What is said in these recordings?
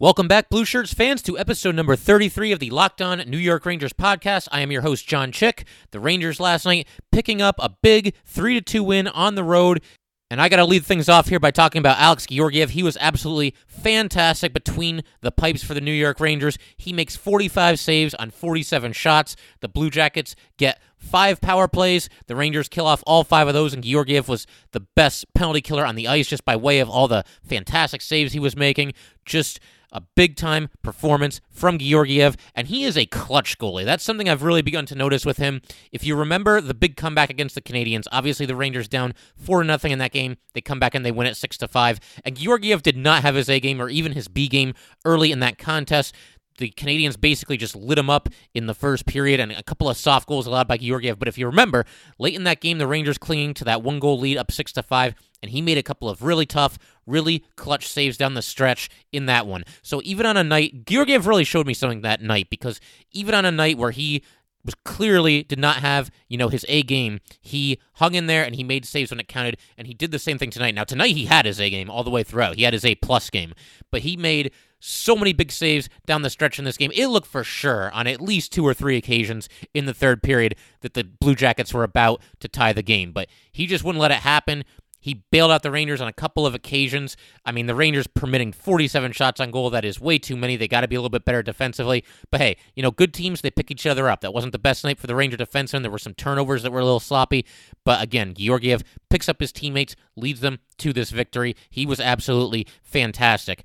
Welcome back, Blue Shirts fans, to episode number 33 of the Locked On New York Rangers podcast. I am your host, John Chick. The Rangers last night picking up a big 3 2 win on the road. And I got to lead things off here by talking about Alex Georgiev. He was absolutely fantastic between the pipes for the New York Rangers. He makes 45 saves on 47 shots. The Blue Jackets get five power plays. The Rangers kill off all five of those, and Georgiev was the best penalty killer on the ice just by way of all the fantastic saves he was making. Just a big time performance from Georgiev, and he is a clutch goalie. That's something I've really begun to notice with him. If you remember the big comeback against the Canadiens, obviously the Rangers down 4 0 in that game. They come back and they win it 6 to 5. And Georgiev did not have his A game or even his B game early in that contest the Canadiens basically just lit him up in the first period and a couple of soft goals allowed by Georgiev. But if you remember, late in that game, the Rangers clinging to that one goal lead up six to five and he made a couple of really tough, really clutch saves down the stretch in that one. So even on a night, Georgiev really showed me something that night because even on a night where he was clearly did not have you know his A game. He hung in there and he made saves when it counted, and he did the same thing tonight. Now tonight he had his A game all the way throughout. He had his A plus game, but he made so many big saves down the stretch in this game. It looked for sure on at least two or three occasions in the third period that the Blue Jackets were about to tie the game, but he just wouldn't let it happen. He bailed out the Rangers on a couple of occasions. I mean, the Rangers permitting 47 shots on goal. That is way too many. They got to be a little bit better defensively. But hey, you know, good teams, they pick each other up. That wasn't the best night for the Ranger defenseman. There were some turnovers that were a little sloppy. But again, Georgiev picks up his teammates, leads them to this victory. He was absolutely fantastic.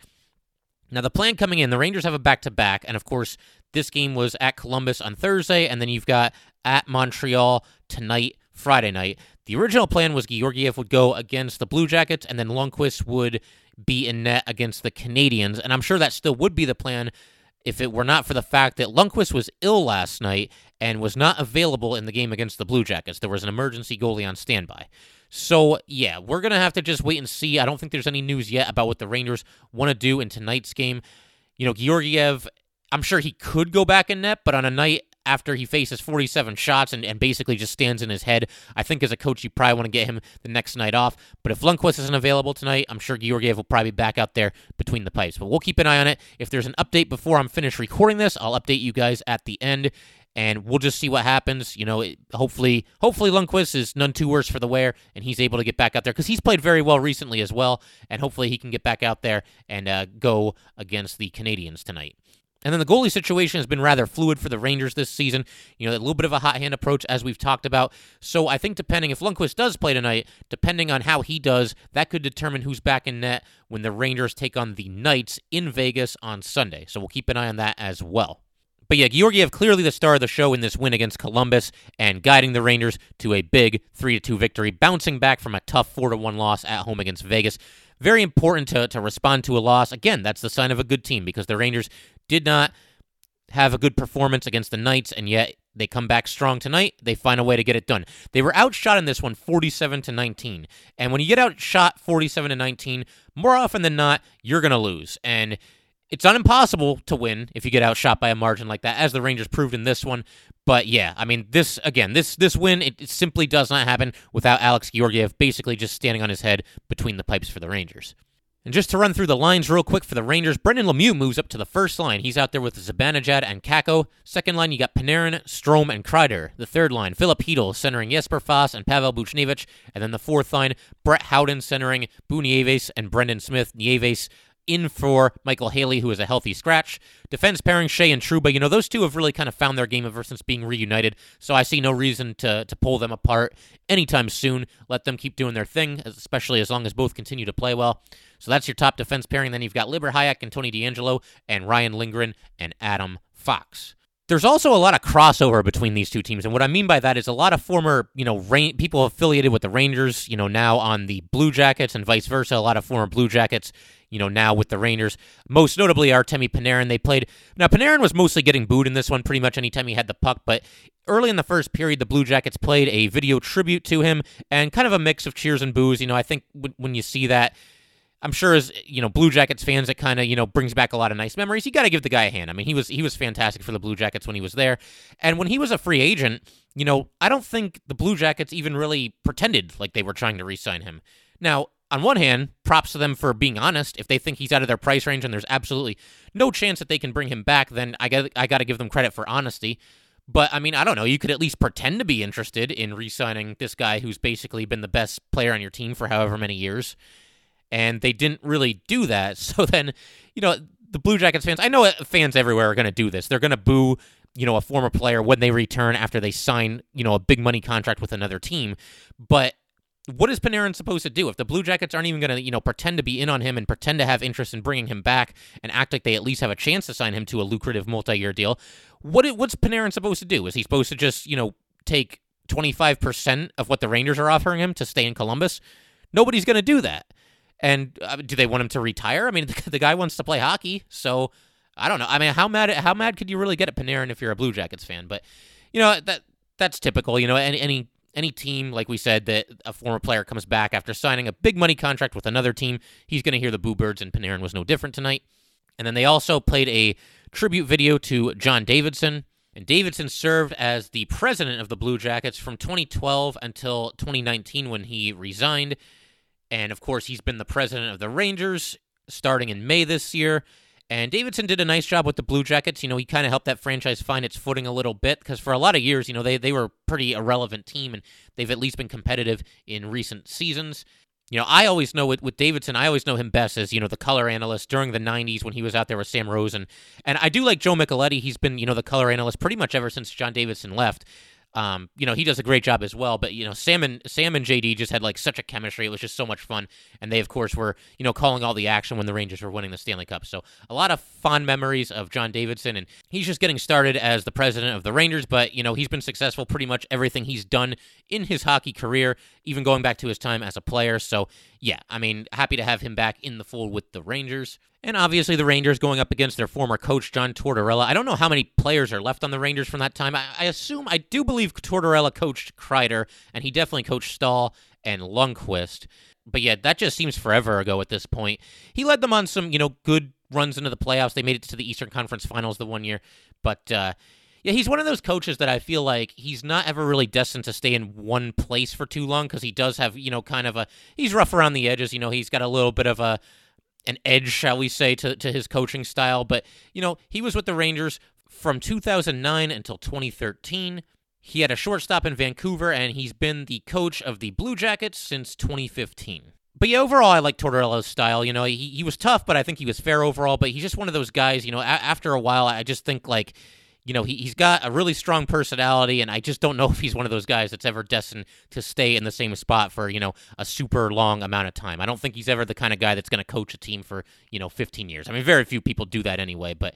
Now, the plan coming in, the Rangers have a back to back. And of course, this game was at Columbus on Thursday. And then you've got at Montreal tonight, Friday night. The original plan was Georgiev would go against the Blue Jackets, and then Lundqvist would be in net against the Canadiens. And I'm sure that still would be the plan if it were not for the fact that Lundqvist was ill last night and was not available in the game against the Blue Jackets. There was an emergency goalie on standby. So, yeah, we're going to have to just wait and see. I don't think there's any news yet about what the Rangers want to do in tonight's game. You know, Georgiev, I'm sure he could go back in net, but on a night after he faces 47 shots and, and basically just stands in his head. I think as a coach, you probably want to get him the next night off. But if Lundqvist isn't available tonight, I'm sure Georgiev will probably be back out there between the pipes. But we'll keep an eye on it. If there's an update before I'm finished recording this, I'll update you guys at the end. And we'll just see what happens. You know, it, hopefully, hopefully Lundqvist is none too worse for the wear, and he's able to get back out there because he's played very well recently as well. And hopefully, he can get back out there and uh, go against the Canadiens tonight. And then the goalie situation has been rather fluid for the Rangers this season. You know, a little bit of a hot hand approach, as we've talked about. So I think depending if Lundqvist does play tonight, depending on how he does, that could determine who's back in net when the Rangers take on the Knights in Vegas on Sunday. So we'll keep an eye on that as well. But yeah, Georgiev clearly the star of the show in this win against Columbus and guiding the Rangers to a big 3 2 victory, bouncing back from a tough 4 1 loss at home against Vegas. Very important to, to respond to a loss. Again, that's the sign of a good team because the Rangers did not have a good performance against the Knights, and yet they come back strong tonight. They find a way to get it done. They were outshot in this one 47 to 19. And when you get outshot 47 to 19, more often than not, you're going to lose. And it's not impossible to win if you get outshot by a margin like that, as the Rangers proved in this one. But yeah, I mean, this again, this this win it, it simply does not happen without Alex Georgiev basically just standing on his head between the pipes for the Rangers. And just to run through the lines real quick for the Rangers, Brendan Lemieux moves up to the first line. He's out there with Zibanejad and Kakko. Second line, you got Panarin, Strome, and Kreider. The third line, Filip Chytil centering Jesper Fast and Pavel Buchnevich. And then the fourth line, Brett Howden centering Boo Nieves and Brendan Smith. Nieves in for Micheal Haley, who is a healthy scratch. Defense pairing Skjei and Trouba. You know, those two have really kind of found their game ever since being reunited, so I see no reason to, to pull them apart anytime soon. Let them keep doing their thing, especially as long as both continue to play well. So that's your top defense pairing. Then you've got Libor Hajek and Tony DeAngelo and Ryan Lindgren and Adam Fox. There's also a lot of crossover between these two teams, and what I mean by that is a lot of former, you know, people affiliated with the Rangers, you know, now on the Blue Jackets, and vice versa. A lot of former Blue Jackets you know, now with the Rangers. Most notably, Artemi Panarin. They played. Now, Panarin was mostly getting booed in this one pretty much anytime he had the puck, but early in the first period, the Blue Jackets played a video tribute to him and kind of a mix of cheers and boos. You know, I think when you see that, I'm sure as you know Blue Jackets fans, it kind of you know brings back a lot of nice memories. You got to give the guy a hand. I mean, he was he was fantastic for the Blue Jackets when he was there, and when he was a free agent, you know, I don't think the Blue Jackets even really pretended like they were trying to re-sign him. Now, on one hand, props to them for being honest. If they think he's out of their price range and there's absolutely no chance that they can bring him back, then I got I got to give them credit for honesty. But I mean, I don't know. You could at least pretend to be interested in re-signing this guy who's basically been the best player on your team for however many years, and they didn't really do that. So then, you know, the Blue Jackets fans. I know fans everywhere are going to do this. They're going to boo you know a former player when they return after they sign you know a big money contract with another team but what is Panarin supposed to do if the Blue Jackets aren't even going to, you know, pretend to be in on him and pretend to have interest in bringing him back and act like they at least have a chance to sign him to a lucrative multi-year deal? What what's Panarin supposed to do? Is he supposed to just, you know, take 25% of what the Rangers are offering him to stay in Columbus? Nobody's going to do that. And uh, do they want him to retire? I mean, the, the guy wants to play hockey, so I don't know. I mean, how mad how mad could you really get at Panarin if you're a Blue Jackets fan? But you know that that's typical. You know, any any any team, like we said, that a former player comes back after signing a big money contract with another team, he's going to hear the boo birds, and Panarin was no different tonight. And then they also played a tribute video to John Davidson. And Davidson served as the president of the Blue Jackets from 2012 until 2019 when he resigned. And of course, he's been the president of the Rangers starting in May this year. And Davidson did a nice job with the Blue Jackets. You know, he kind of helped that franchise find its footing a little bit because for a lot of years, you know, they, they were a pretty irrelevant team and they've at least been competitive in recent seasons. You know, I always know with, with Davidson, I always know him best as, you know, the color analyst during the 90s when he was out there with Sam Rosen. And I do like Joe Micheletti. He's been, you know, the color analyst pretty much ever since John Davidson left. Um, you know, he does a great job as well. But you know, Sam and Sam and JD just had like such a chemistry. It was just so much fun, and they of course were you know calling all the action when the Rangers were winning the Stanley Cup. So a lot of fond memories of John Davidson, and he's just getting started as the president of the Rangers. But you know, he's been successful pretty much everything he's done in his hockey career, even going back to his time as a player. So yeah, I mean, happy to have him back in the fold with the Rangers. And obviously, the Rangers going up against their former coach, John Tortorella. I don't know how many players are left on the Rangers from that time. I, I assume, I do believe Tortorella coached Kreider, and he definitely coached Staal and Lundqvist. But yeah, that just seems forever ago at this point. He led them on some, you know, good runs into the playoffs. They made it to the Eastern Conference Finals the one year. But uh, yeah, he's one of those coaches that I feel like he's not ever really destined to stay in one place for too long because he does have, you know, kind of a he's rough around the edges. You know, he's got a little bit of a an edge, shall we say, to, to his coaching style. But, you know, he was with the Rangers from 2009 until 2013. He had a shortstop in Vancouver, and he's been the coach of the Blue Jackets since 2015. But yeah, overall, I like Tortorella's style. You know, he, he was tough, but I think he was fair overall. But he's just one of those guys, you know, a- after a while, I just think, like, you know, he, he's got a really strong personality, and I just don't know if he's one of those guys that's ever destined to stay in the same spot for, you know, a super long amount of time. I don't think he's ever the kind of guy that's going to coach a team for, you know, 15 years. I mean, very few people do that anyway, but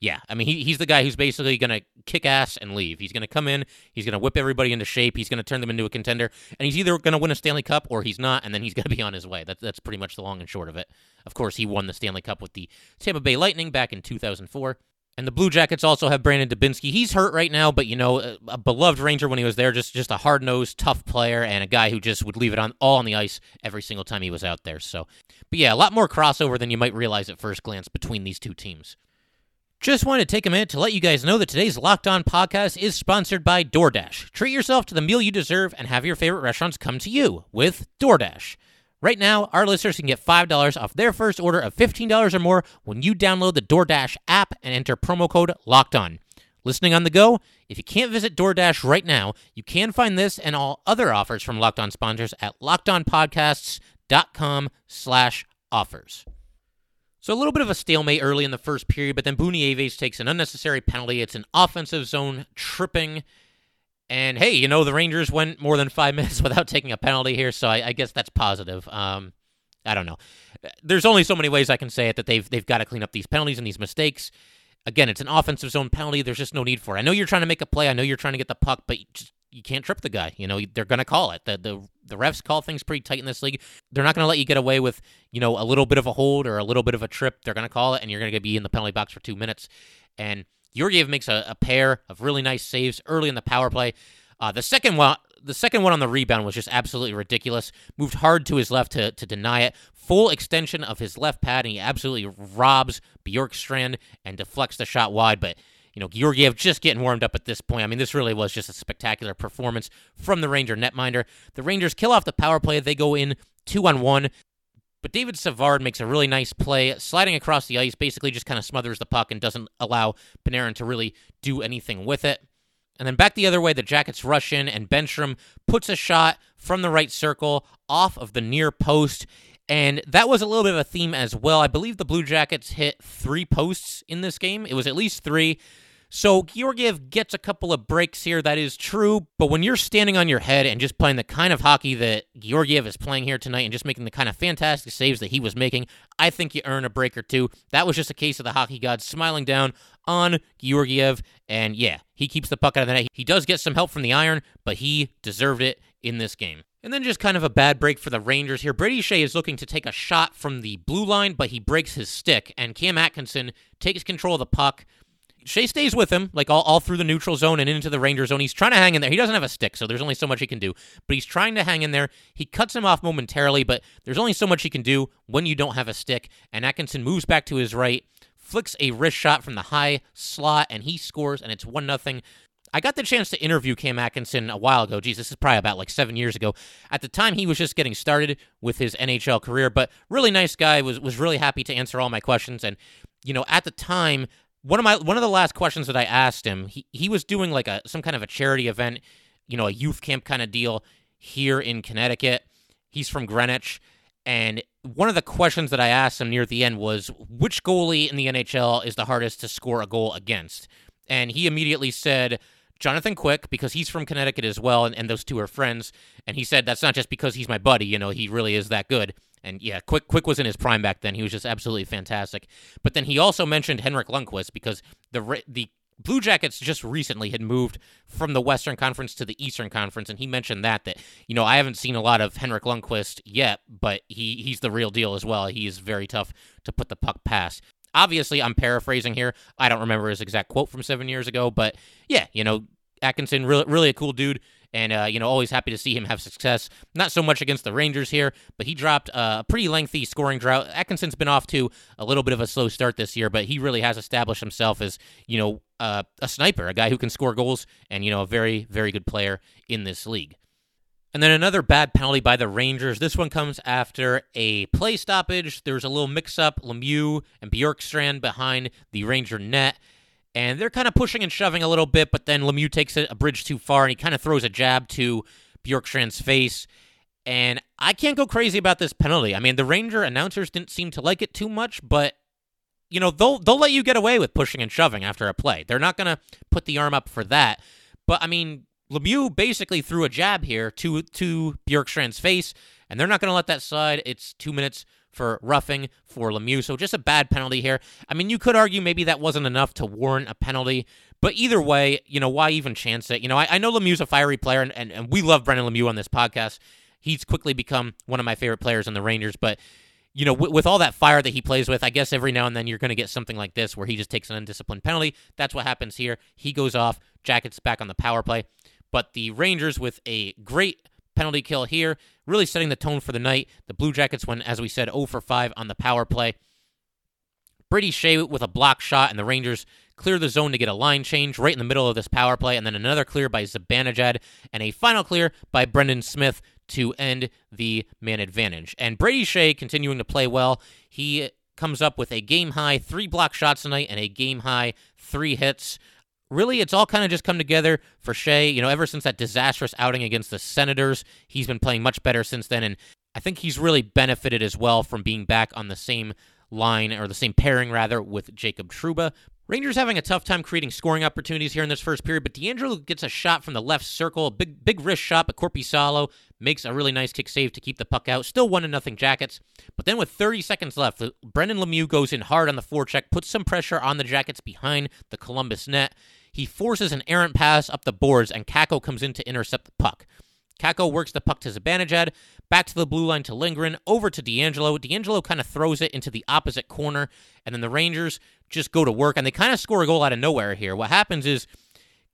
yeah, I mean, he, he's the guy who's basically going to kick ass and leave. He's going to come in, he's going to whip everybody into shape, he's going to turn them into a contender, and he's either going to win a Stanley Cup or he's not, and then he's going to be on his way. That, that's pretty much the long and short of it. Of course, he won the Stanley Cup with the Tampa Bay Lightning back in 2004. And the Blue Jackets also have Brandon Dubinsky. He's hurt right now, but you know, a, a beloved Ranger when he was there, just just a hard nosed, tough player, and a guy who just would leave it on all on the ice every single time he was out there. So, but yeah, a lot more crossover than you might realize at first glance between these two teams. Just wanted to take a minute to let you guys know that today's Locked On podcast is sponsored by DoorDash. Treat yourself to the meal you deserve and have your favorite restaurants come to you with DoorDash. Right now, our listeners can get $5 off their first order of $15 or more when you download the DoorDash app and enter promo code LOCKED ON. Listening on the go? If you can't visit DoorDash right now, you can find this and all other offers from Locked On sponsors at lockedonpodcasts.com slash offers. So a little bit of a stalemate early in the first period, but then Buchnevich takes an unnecessary penalty. It's an offensive zone tripping and hey, you know, the Rangers went more than five minutes without taking a penalty here, so I, I guess that's positive. Um, I don't know. There's only so many ways I can say it that they've they've got to clean up these penalties and these mistakes. Again, it's an offensive zone penalty. There's just no need for it. I know you're trying to make a play. I know you're trying to get the puck, but just, you can't trip the guy. You know they're going to call it. The, the the refs call things pretty tight in this league. They're not going to let you get away with you know a little bit of a hold or a little bit of a trip. They're going to call it, and you're going to be in the penalty box for two minutes. And Georgiev makes a, a pair of really nice saves early in the power play. Uh, the second one, the second one on the rebound was just absolutely ridiculous. Moved hard to his left to, to deny it. Full extension of his left pad, and he absolutely robs Bjorkstrand and deflects the shot wide. But you know, Georgiev just getting warmed up at this point. I mean, this really was just a spectacular performance from the Ranger netminder. The Rangers kill off the power play. They go in two on one. But David Savard makes a really nice play, sliding across the ice, basically just kind of smothers the puck and doesn't allow Panarin to really do anything with it. And then back the other way, the Jackets rush in, and Bemstrom puts a shot from the right circle off of the near post. And that was a little bit of a theme as well. I believe the Blue Jackets hit three posts in this game. It was at least three. So Georgiev gets a couple of breaks here. That is true. But when you're standing on your head and just playing the kind of hockey that Georgiev is playing here tonight and just making the kind of fantastic saves that he was making, I think you earn a break or two. That was just a case of the hockey gods smiling down on Georgiev. And yeah, he keeps the puck out of the net. He does get some help from the iron, but he deserved it in this game. And then just kind of a bad break for the Rangers here. Brady Skjei is looking to take a shot from the blue line, but he breaks his stick, and Cam Atkinson takes control of the puck. Skjei stays with him, like all, all through the neutral zone and into the Ranger zone. He's trying to hang in there. He doesn't have a stick, so there's only so much he can do. But he's trying to hang in there. He cuts him off momentarily, but there's only so much he can do when you don't have a stick. And Atkinson moves back to his right, flicks a wrist shot from the high slot, and he scores, and it's 1 0. I got the chance to interview Cam Atkinson a while ago. Geez, this is probably about like seven years ago. At the time, he was just getting started with his NHL career, but really nice guy. was was really happy to answer all my questions. And you know, at the time, one of my one of the last questions that I asked him, he he was doing like a some kind of a charity event, you know, a youth camp kind of deal here in Connecticut. He's from Greenwich, and one of the questions that I asked him near the end was, which goalie in the NHL is the hardest to score a goal against? And he immediately said Jonathan Quick because he's from Connecticut as well, and, and those two are friends. And he said that's not just because he's my buddy, you know, he really is that good. And yeah, Quick Quick was in his prime back then. He was just absolutely fantastic. But then he also mentioned Henrik Lundqvist because the the Blue Jackets just recently had moved from the Western Conference to the Eastern Conference, and he mentioned that that you know I haven't seen a lot of Henrik Lundqvist yet, but he he's the real deal as well. He is very tough to put the puck past. Obviously, I'm paraphrasing here. I don't remember his exact quote from seven years ago, but yeah, you know, Atkinson, really, really a cool dude, and uh, you know, always happy to see him have success. Not so much against the Rangers here, but he dropped a pretty lengthy scoring drought. Atkinson's been off to a little bit of a slow start this year, but he really has established himself as you know uh, a sniper, a guy who can score goals, and you know, a very, very good player in this league. And then another bad penalty by the Rangers. This one comes after a play stoppage. There's a little mix up. Lemieux and Bjorkstrand behind the Ranger net. And they're kind of pushing and shoving a little bit, but then Lemieux takes a bridge too far and he kind of throws a jab to Bjorkstrand's face. And I can't go crazy about this penalty. I mean, the Ranger announcers didn't seem to like it too much, but you know, they'll they'll let you get away with pushing and shoving after a play. They're not going to put the arm up for that. But I mean, Lemieux basically threw a jab here to to Bjorkstrand's face, and they're not going to let that slide. It's two minutes for roughing for Lemieux, so just a bad penalty here. I mean, you could argue maybe that wasn't enough to warrant a penalty, but either way, you know, why even chance it? You know, I, I know Lemieux's a fiery player, and, and, and we love Brendan Lemieux on this podcast. He's quickly become one of my favorite players in the Rangers, but you know, with all that fire that he plays with, I guess every now and then you're going to get something like this where he just takes an undisciplined penalty. That's what happens here. He goes off, Jackets back on the power play. But the Rangers with a great penalty kill here, really setting the tone for the night. The Blue Jackets went, as we said, 0 for 5 on the power play. Brady Skjei with a block shot, and the Rangers clear the zone to get a line change right in the middle of this power play, and then another clear by Zibanejad, and a final clear by Brendan Smith to end the man advantage. And Brady Skjei continuing to play well. He comes up with a game high three block shots tonight and a game high three hits really it's all kind of just come together for Skjei. You know, ever since that disastrous outing against the Senators, he's been playing much better since then. And I think he's really benefited as well from being back on the same line or the same pairing rather with Jacob Trouba. Rangers having a tough time creating scoring opportunities here in this first period, but DeAngelo gets a shot from the left circle, big big wrist shot, but Korpisalo makes a really nice kick save to keep the puck out. Still one to nothing Jackets, but then with 30 seconds left, Brendan Lemieux goes in hard on the forecheck, puts some pressure on the Jackets behind the Columbus net. He forces an errant pass up the boards, and Kakko comes in to intercept the puck. Kakko works the puck to Zibanejad, back to the blue line to Lindgren, over to DeAngelo. DeAngelo kind of throws it into the opposite corner, and then the Rangers just go to work, and they kind of score a goal out of nowhere here. What happens is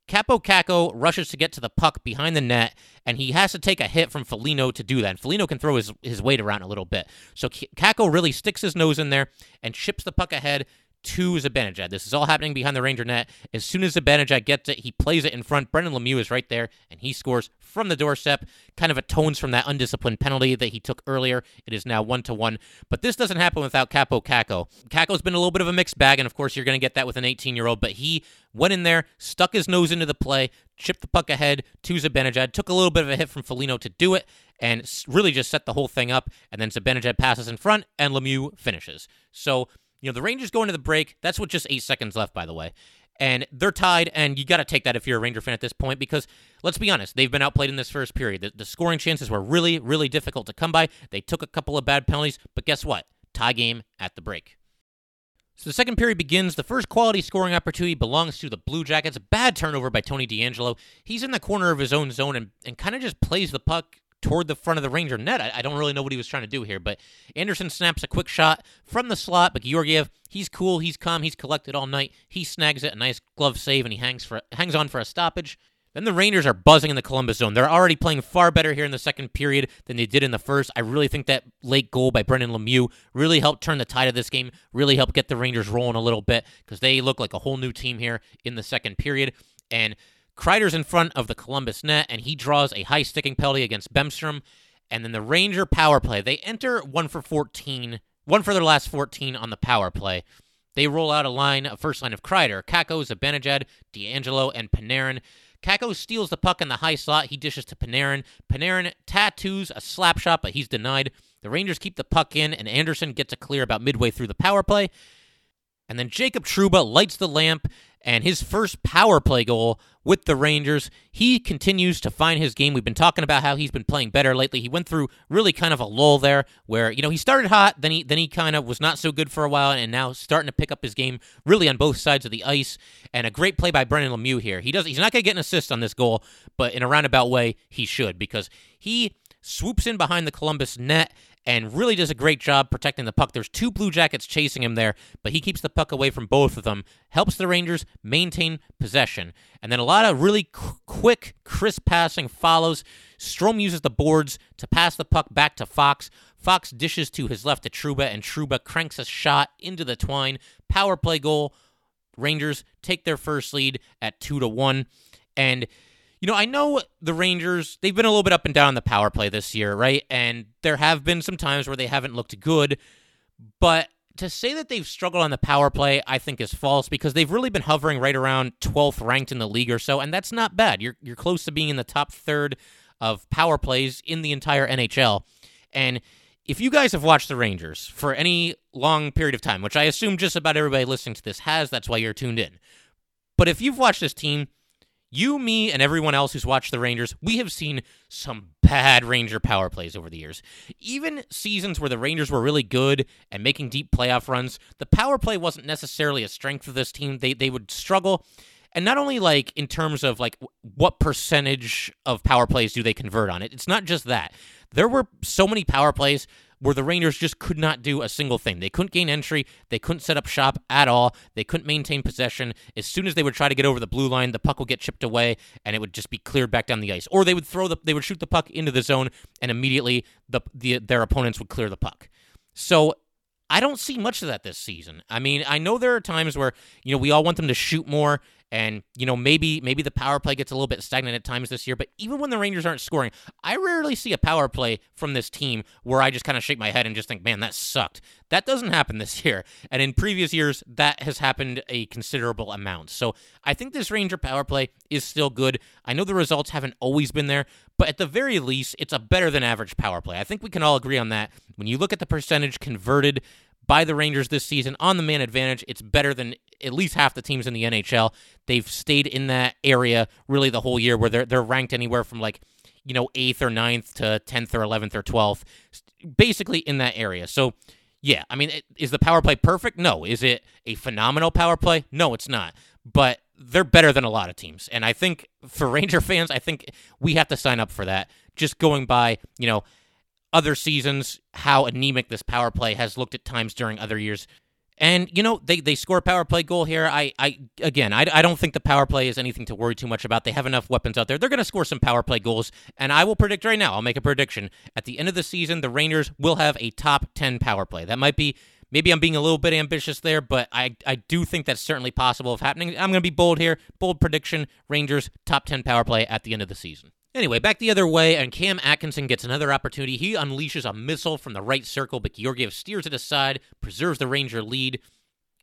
Kaapo Kakko rushes to get to the puck behind the net, and he has to take a hit from Foligno to do that. And Foligno can throw his, his weight around a little bit. So Kakko really sticks his nose in there and chips the puck ahead to Zibanejad. This is all happening behind the Ranger net. As soon as Zibanejad gets it, he plays it in front. Brendan Lemieux is right there, and he scores from the doorstep. Kind of atones from that undisciplined penalty that he took earlier. It is now one to one. But this doesn't happen without Kaapo Kakko. Kakko's been a little bit of a mixed bag, and of course you're going to get that with an 18 year old. But he went in there, stuck his nose into the play, chipped the puck ahead to Zibanejad, took a little bit of a hit from Foligno to do it, and really just set the whole thing up. And then Zibanejad passes in front, and Lemieux finishes. So you know, the Rangers go into the break. That's with just eight seconds left, by the way. And they're tied, and you got to take that if you're a Ranger fan at this point because let's be honest, they've been outplayed in this first period. The, the scoring chances were really, really difficult to come by. They took a couple of bad penalties, but guess what? Tie game at the break. So the second period begins. The first quality scoring opportunity belongs to the Blue Jackets. A bad turnover by Tony DeAngelo. He's in the corner of his own zone and, and kind of just plays the puck toward the front of the Ranger net. I, I, don't really know what he was trying to do here, but Anderson snaps a quick shot from the slot, but Georgiev, he's cool, he's calm, he's collected all night. He snags it, a nice glove save, and he hangs for hangs on for a stoppage. Then the Rangers are buzzing in the Columbus zone. They're already playing far better here in the second period than they did in the first. I really think that late goal by Brendan Lemieux really helped turn the tide of this game, really helped get the Rangers rolling a little bit because they look like a whole new team here in the second period. And Kreider's in front of the Columbus net, and he draws a high sticking penalty against Bemstrom. And then the Ranger power play. They enter one for 14, one for their last 14 on the power play. They roll out a line, a first line of Kreider, Kakko, Zibanejad, DeAngelo, and Panarin. Kakko steals the puck in the high slot. He dishes to Panarin. Panarin tattoos a slap shot, but he's denied. The Rangers keep the puck in, and Anderson gets a clear about midway through the power play. And then Jacob Trouba lights the lamp and his first power play goal with the Rangers. He continues to find his game. We've been talking about how he's been playing better lately. He went through really kind of a lull there where, you know, he started hot, then he then he kind of was not so good for a while and now starting to pick up his game really on both sides of the ice. And a great play by Brendan Lemieux here. He does he's not going to get an assist on this goal, but in a roundabout way he should because he swoops in behind the Columbus net and really does a great job protecting the puck. There's two Blue Jackets chasing him there, but he keeps the puck away from both of them, helps the Rangers maintain possession. And then a lot of really qu- quick, crisp passing follows. Strome uses the boards to pass the puck back to Fox. Fox dishes to his left to Trouba, and Trouba cranks a shot into the twine. Power play goal. Rangers take their first lead at 2 to 1. And you know, I know the Rangers, they've been a little bit up and down on the power play this year, right? And there have been some times where they haven't looked good, but to say that they've struggled on the power play, I think is false because they've really been hovering right around 12th ranked in the league or so, and that's not bad. You're you're close to being in the top third of power plays in the entire NHL. And if you guys have watched the Rangers for any long period of time, which I assume just about everybody listening to this has, that's why you're tuned in. But if you've watched this team, you, me, and everyone else who's watched the Rangers, we have seen some bad Ranger power plays over the years. Even seasons where the Rangers were really good and making deep playoff runs, the power play wasn't necessarily a strength of this team. They they would struggle. And not only like in terms of like what percentage of power plays do they convert on it. It's not just that. There were so many power plays where the Rangers just could not do a single thing. They couldn't gain entry, they couldn't set up shop at all, they couldn't maintain possession. As soon as they would try to get over the blue line, the puck would get chipped away and it would just be cleared back down the ice. Or they would throw the they would shoot the puck into the zone and immediately the, the their opponents would clear the puck. So I don't see much of that this season. I mean, I know there are times where, you know, we all want them to shoot more and, you know, maybe maybe the power play gets a little bit stagnant at times this year, but even when the Rangers aren't scoring, I rarely see a power play from this team where I just kind of shake my head and just think, "Man, that sucked." That doesn't happen this year. And in previous years, that has happened a considerable amount. So, I think this Ranger power play is still good. I know the results haven't always been there, but at the very least, it's a better than average power play. I think we can all agree on that. When you look at the percentage converted by the Rangers this season on the man advantage. It's better than at least half the teams in the NHL. They've stayed in that area really the whole year where they're they're ranked anywhere from like, you know, 8th or 9th to 10th or 11th or 12th, basically in that area. So, yeah, I mean, is the power play perfect? No. Is it a phenomenal power play? No, it's not. But they're better than a lot of teams. And I think for Ranger fans, I think we have to sign up for that. Just going by, you know, other seasons how anemic this power play has looked at times during other years. And you know they, they score a power play goal here. I, I again I, I don't think the power play is anything to worry too much about. They have enough weapons out there. They're going to score some power play goals, and I will predict right now. I'll make a prediction at the end of the season. The Rangers will have a top ten power play. That might be Maybe I'm being a little bit ambitious there, but I, I do think that's certainly possible of happening. I'm going to be bold here. Bold prediction Rangers top 10 power play at the end of the season. Anyway, back the other way, and Cam Atkinson gets another opportunity. He unleashes a missile from the right circle, but Georgiev steers it aside, preserves the Ranger lead.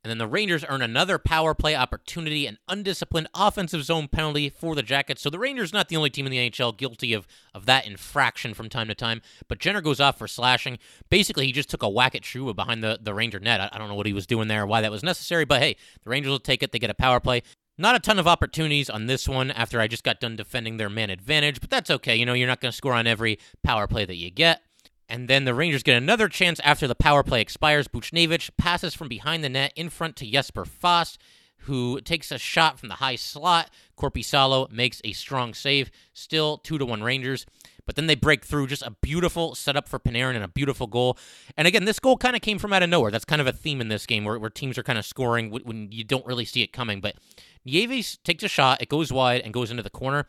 And then the Rangers earn another power play opportunity, an undisciplined offensive zone penalty for the Jackets. So the Rangers not the only team in the NHL guilty of, of that infraction from time to time. But Jenner goes off for slashing. Basically, he just took a whack at Trouba behind the, the Ranger net. I, I don't know what he was doing there, why that was necessary, but hey, the Rangers will take it. They get a power play. Not a ton of opportunities on this one after I just got done defending their man advantage, but that's okay. You know, you're not going to score on every power play that you get. And then the Rangers get another chance after the power play expires. Buchnevich passes from behind the net in front to Jesper Fast, who takes a shot from the high slot. Korpisalo makes a strong save. Still 2 to 1 Rangers. But then they break through. Just a beautiful setup for Panarin and a beautiful goal. And again, this goal kind of came from out of nowhere. That's kind of a theme in this game where, where teams are kind of scoring when you don't really see it coming. But Nieves takes a shot. It goes wide and goes into the corner.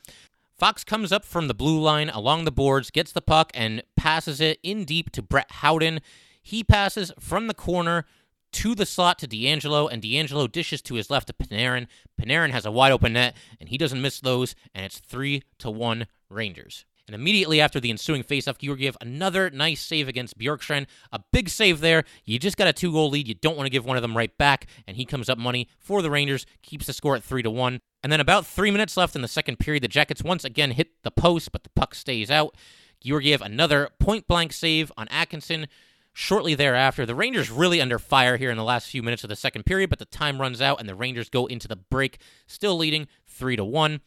Fox comes up from the blue line along the boards, gets the puck, and passes it in deep to Brett Howden. He passes from the corner to the slot to DeAngelo, and DeAngelo dishes to his left to Panarin. Panarin has a wide open net, and he doesn't miss those, and it's 3 to 1 Rangers. And immediately after the ensuing faceoff, Georgiev another nice save against Bjorkstrand. A big save there. You just got a two goal lead. You don't want to give one of them right back. And he comes up money for the Rangers, keeps the score at 3 to 1. And then about three minutes left in the second period, the Jackets once again hit the post, but the puck stays out. Georgiev another point blank save on Atkinson. Shortly thereafter, the Rangers really under fire here in the last few minutes of the second period, but the time runs out and the Rangers go into the break, still leading three to one.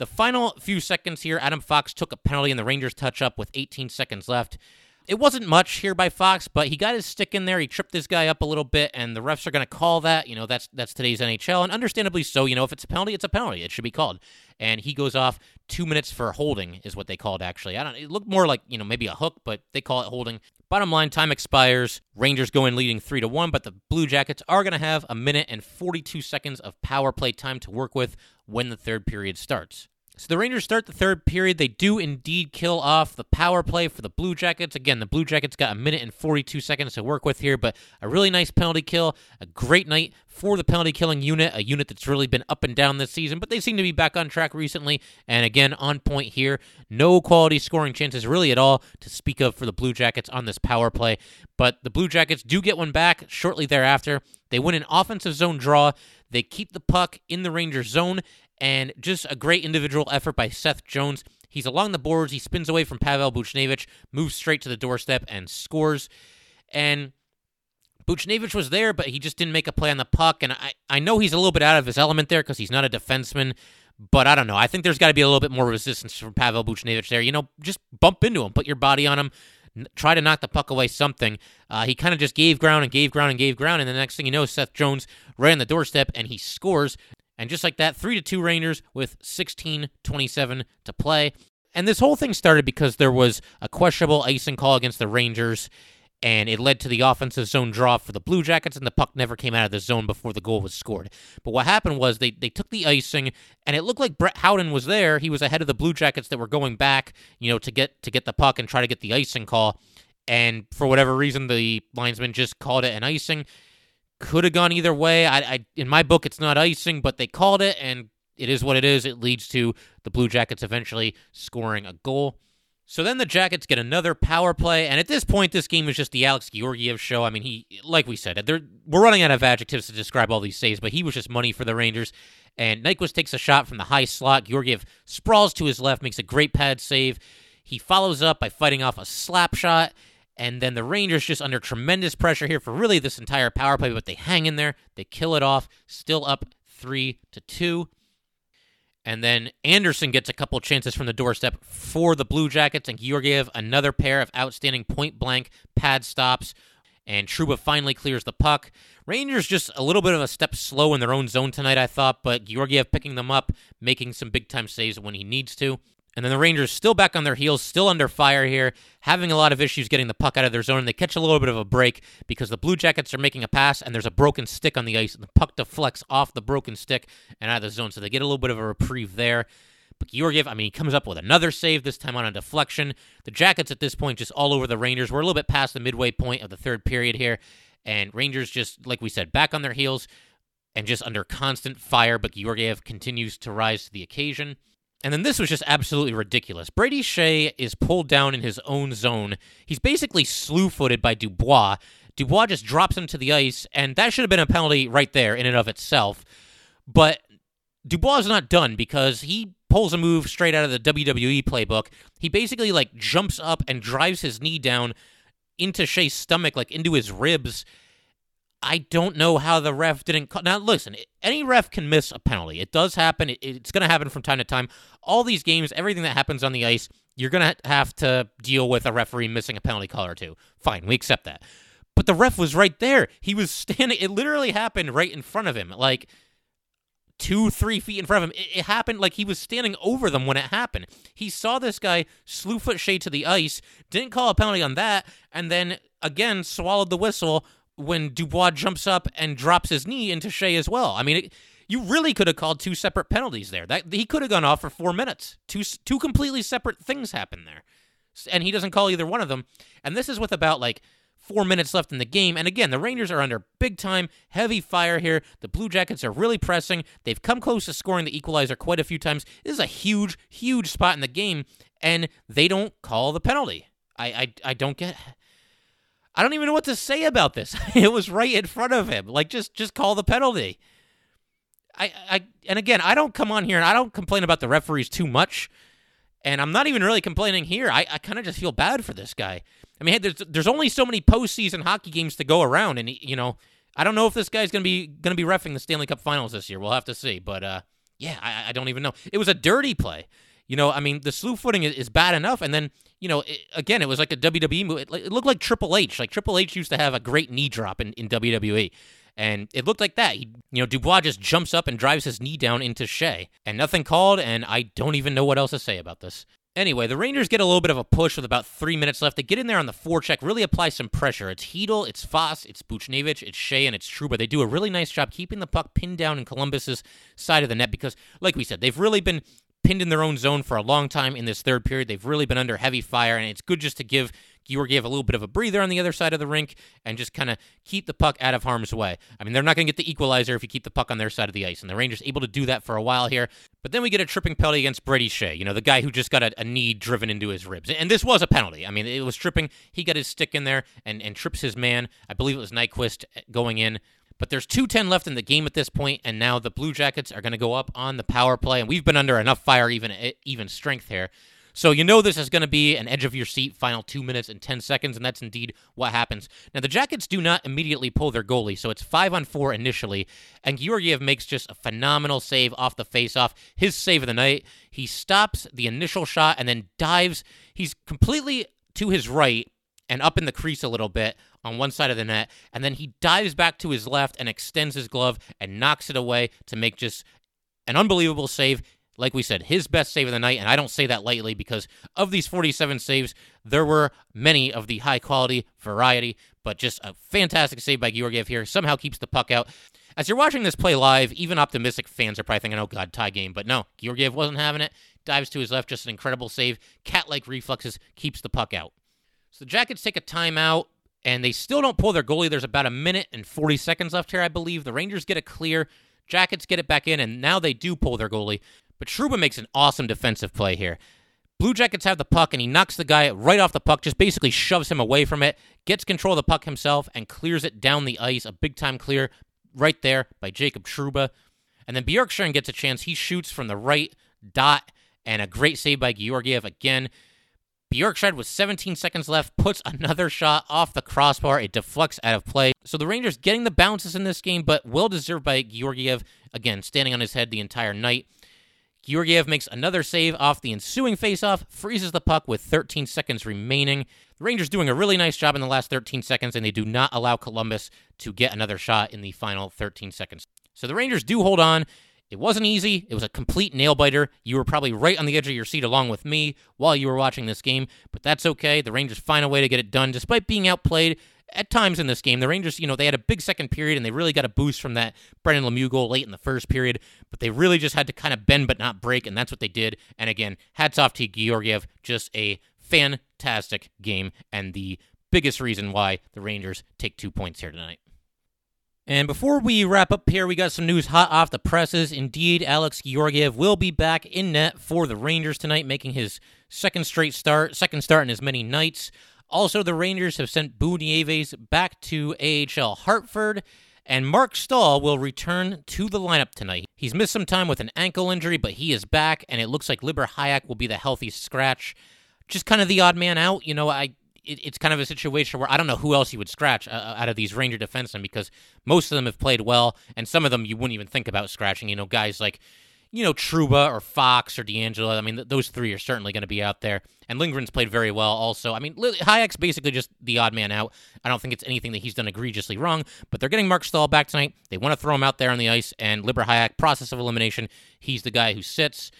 The final few seconds here, Adam Fox took a penalty and the Rangers touch up with 18 seconds left. It wasn't much here by Fox, but he got his stick in there. He tripped this guy up a little bit, and the refs are going to call that. You know, that's that's today's NHL, and understandably so. You know, if it's a penalty, it's a penalty. It should be called. And he goes off two minutes for holding, is what they called actually. I don't. It looked more like you know maybe a hook, but they call it holding. Bottom line, time expires. Rangers go in leading three to one, but the Blue Jackets are going to have a minute and 42 seconds of power play time to work with when the third period starts. So the Rangers start the third period. They do indeed kill off the power play for the Blue Jackets. Again, the Blue Jackets got a minute and 42 seconds to work with here, but a really nice penalty kill. A great night for the penalty killing unit, a unit that's really been up and down this season, but they seem to be back on track recently. And again, on point here. No quality scoring chances really at all to speak of for the Blue Jackets on this power play. But the Blue Jackets do get one back shortly thereafter. They win an offensive zone draw. They keep the puck in the Rangers zone, and just a great individual effort by Seth Jones. He's along the boards. He spins away from Pavel Buchnevich, moves straight to the doorstep, and scores. And Buchnevich was there, but he just didn't make a play on the puck. And I, I know he's a little bit out of his element there because he's not a defenseman. But I don't know. I think there's got to be a little bit more resistance from Pavel Buchnevich there. You know, just bump into him, put your body on him, n- try to knock the puck away, something. Uh, he kind of just gave ground and gave ground and gave ground. And the next thing you know, Seth Jones ran the doorstep and he scores. And just like that, 3 to 2 Rangers with 16:27 to play. And this whole thing started because there was a questionable icing call against the Rangers and it led to the offensive zone draw for the Blue Jackets, and the puck never came out of the zone before the goal was scored. But what happened was they, they took the icing, and it looked like Brett Howden was there. He was ahead of the Blue Jackets that were going back, you know, to get to get the puck and try to get the icing call. And for whatever reason, the linesman just called it an icing. Could have gone either way. I, I in my book, it's not icing, but they called it, and it is what it is. It leads to the Blue Jackets eventually scoring a goal. So then the Jackets get another power play, and at this point, this game is just the Alex Georgiev show. I mean, he, like we said, we're running out of adjectives to describe all these saves, but he was just money for the Rangers. And Nyquist takes a shot from the high slot. Georgiev sprawls to his left, makes a great pad save. He follows up by fighting off a slap shot, and then the Rangers just under tremendous pressure here for really this entire power play, but they hang in there, they kill it off, still up three to two. And then Anderson gets a couple chances from the doorstep for the Blue Jackets, and Georgiev another pair of outstanding point blank pad stops. And Trouba finally clears the puck. Rangers just a little bit of a step slow in their own zone tonight, I thought, but Georgiev picking them up, making some big time saves when he needs to. And then the Rangers still back on their heels, still under fire here, having a lot of issues getting the puck out of their zone. And they catch a little bit of a break because the Blue Jackets are making a pass and there's a broken stick on the ice. And the puck deflects off the broken stick and out of the zone. So they get a little bit of a reprieve there. But Georgiev, I mean, he comes up with another save, this time on a deflection. The Jackets at this point just all over the Rangers. We're a little bit past the midway point of the third period here. And Rangers just, like we said, back on their heels and just under constant fire, but Georgiev continues to rise to the occasion. And then this was just absolutely ridiculous. Brady Skjei is pulled down in his own zone. He's basically slew footed by Dubois. Dubois just drops him to the ice, and that should have been a penalty right there in and of itself. But Dubois is not done because he pulls a move straight out of the WWE playbook. He basically like jumps up and drives his knee down into Skjei's stomach, like into his ribs. I don't know how the ref didn't call. Now, listen, any ref can miss a penalty. It does happen. It, it's going to happen from time to time. All these games, everything that happens on the ice, you're going to have to deal with a referee missing a penalty call or two. Fine, we accept that. But the ref was right there. He was standing. It literally happened right in front of him. Like, two, three feet in front of him. It, it, happened like he was standing over them when it happened. He saw this guy slew foot Skjei to the ice, didn't call a penalty on that, and then again swallowed the whistle when Dubois jumps up and drops his knee into Skjei as well. I mean, it, you really could have called two separate penalties there. That he could have gone off for four minutes. Two two completely separate things happened there, and he doesn't call either one of them. And this is with about like four minutes left in the game. And again, the Rangers are under big time, heavy fire here. The Blue Jackets are really pressing. They've come close to scoring the equalizer quite a few times. This is a huge, huge spot in the game, and they don't call the penalty. I, I, I don't get. I don't even know what to say about this. it was right in front of him. Like just just call the penalty. I, I and again, I don't come on here and I don't complain about the referees too much. And I'm not even really complaining here. I, I kind of just feel bad for this guy. I mean, hey, there's there's only so many postseason hockey games to go around, and you know, I don't know if this guy's gonna be gonna be refing the Stanley Cup Finals this year. We'll have to see. But uh, yeah, I, I don't even know. It was a dirty play. You know, I mean, the slew footing is, bad enough, and then you know, it, again, it was like a WWE move. It, it, looked like Triple H. Like Triple H used to have a great knee drop in, in WWE. And it looked like that. He, you know, Dubois just jumps up and drives his knee down into Skjei, and nothing called. And I don't even know what else to say about this. Anyway, the Rangers get a little bit of a push with about three minutes left. They get in there on the forecheck, really apply some pressure. It's Chytil, it's Fast, it's Buchnevich, it's Skjei, and it's Trouba. They do a really nice job keeping the puck pinned down in Columbus's side of the net because, like we said, they've really been pinned in their own zone for a long time in this third period. They've really been under heavy fire, and it's good just to give Georgiev a little bit of a breather on the other side of the rink and just kind of keep the puck out of harm's way. I mean, they're not going to get the equalizer if you keep the puck on their side of the ice, and the Rangers able to do that for a while here. But then we get a tripping penalty against Brady Skjei, you know, the guy who just got a, a knee driven into his ribs. And this was a penalty. I mean, it was tripping. He got his stick in there and, and trips his man. I believe it was Nyquist eh, going in. But there's 210 left in the game at this point, and now the Blue Jackets are going to go up on the power play, and we've been under enough fire, even eh, even strength here. So you know this is going to be an edge of your seat final two minutes and 10 seconds, and that's indeed what happens. Now, the Jackets do not immediately pull their goalie, so it's five on four initially, and Georgiev makes just a phenomenal save off the faceoff. His save of the night. He stops the initial shot and then dives. He's completely to his right and up in the crease a little bit on one side of the net, and then he dives back to his left and extends his glove and knocks it away to make just an unbelievable save like we said, his best save of the night, and I don't say that lightly because of these 47 saves, there were many of the high quality variety, but just a fantastic save by Georgiev here. Somehow keeps the puck out. As you're watching this play live, even optimistic fans are probably thinking, oh god, tie game. But no, Georgiev wasn't having it. Dives to his left, just an incredible save. Cat like reflexes, keeps the puck out. So the Jackets take a timeout, and they still don't pull their goalie. There's about a minute and 40 seconds left here, I believe. The Rangers get it clear. Jackets get it back in, and now they do pull their goalie. But Trouba makes an awesome defensive play here. Blue Jackets have the puck, and he knocks the guy right off the puck, just basically shoves him away from it, gets control of the puck himself, and clears it down the ice. A big time clear right there by Jacob Trouba. And then Bjorkstrand gets a chance. He shoots from the right dot, and a great save by Georgiev again. Bjorkstrand with 17 seconds left puts another shot off the crossbar. It deflects out of play. So the Rangers getting the bounces in this game, but well deserved by Georgiev. Again, standing on his head the entire night. Georgiev makes another save off the ensuing faceoff, freezes the puck with 13 seconds remaining. The Rangers doing a really nice job in the last 13 seconds, and they do not allow Columbus to get another shot in the final 13 seconds. So the Rangers do hold on. It wasn't easy. It was a complete nail biter. You were probably right on the edge of your seat along with me while you were watching this game, but that's okay. The Rangers find a way to get it done despite being outplayed at times in this game. The Rangers, you know, they had a big second period and they really got a boost from that Brendan Lemieux goal late in the first period, but they really just had to kind of bend but not break, and that's what they did. And again, hats off to Georgiev, just a fantastic game, and the biggest reason why the Rangers take two points here tonight. And before we wrap up here, we got some news hot off the presses. Indeed, Alex Georgiev will be back in net for the Rangers tonight, making his second straight start, second start in as many nights. Also, the Rangers have sent Boo Nieves back to AHL Hartford, and Marc Staal will return to the lineup tonight. He's missed some time with an ankle injury, but he is back, and it looks like Libor Hajek will be the healthy scratch. Just kind of the odd man out. You know, I it, it's kind of a situation where I don't know who else you would scratch uh, uh, out of these Ranger defensemen because most of them have played well, and some of them you wouldn't even think about scratching. You know, guys like you know Trouba or Fox or DeAngelo. I mean, th- those three are certainly going to be out there. And Lindgren's played very well also. I mean, Hajek's basically just the odd man out. I don't think it's anything that he's done egregiously wrong, but they're getting Marc Staal back tonight. They want to throw him out there on the ice, and Libor Hajek, process of elimination, he's the guy who sits.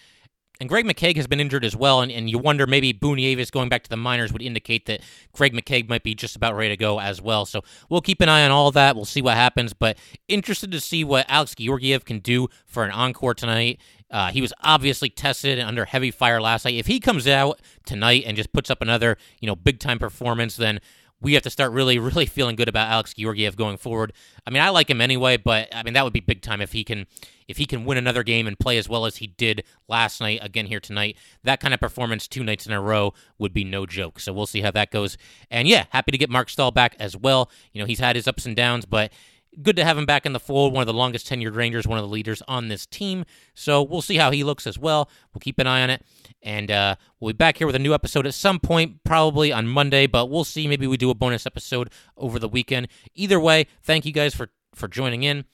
And Greg McKegg has been injured as well, and, and you wonder maybe Boo Nieves going back to the minors would indicate that Greg McKegg might be just about ready to go as well. So we'll keep an eye on all that. We'll see what happens, but interested to see what Alex Georgiev can do for an encore tonight. Uh, he was obviously tested and under heavy fire last night. If he comes out tonight and just puts up another, you know, big time performance, then we have to start really, really feeling good about Alex Georgiev going forward. I mean, I like him anyway, but I mean that would be big time if he can if he can win another game and play as well as he did last night again here tonight. That kind of performance two nights in a row would be no joke. So we'll see how that goes. And yeah, happy to get Marc Staal back as well. You know, he's had his ups and downs, but good to have him back in the fold. One of the longest tenured Rangers, one of the leaders on this team. So we'll see how he looks as well. We'll keep an eye on it. And uh, we'll be back here with a new episode at some point, probably on Monday, but we'll see. Maybe we do a bonus episode over the weekend. Either way, thank you guys for, for joining in.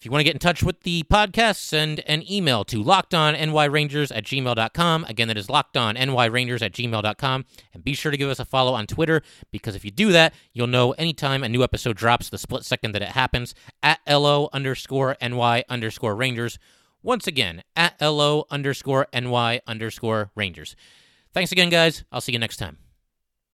If you want to get in touch with the podcast, send an email to lockedonnyrangers at gmail.com. Again, that is lockedonnyrangers at gmail.com. And be sure to give us a follow on Twitter because if you do that, you'll know anytime a new episode drops the split second that it happens at LO underscore NY underscore Rangers. Once again, at LO underscore NY underscore Rangers. Thanks again, guys. I'll see you next time.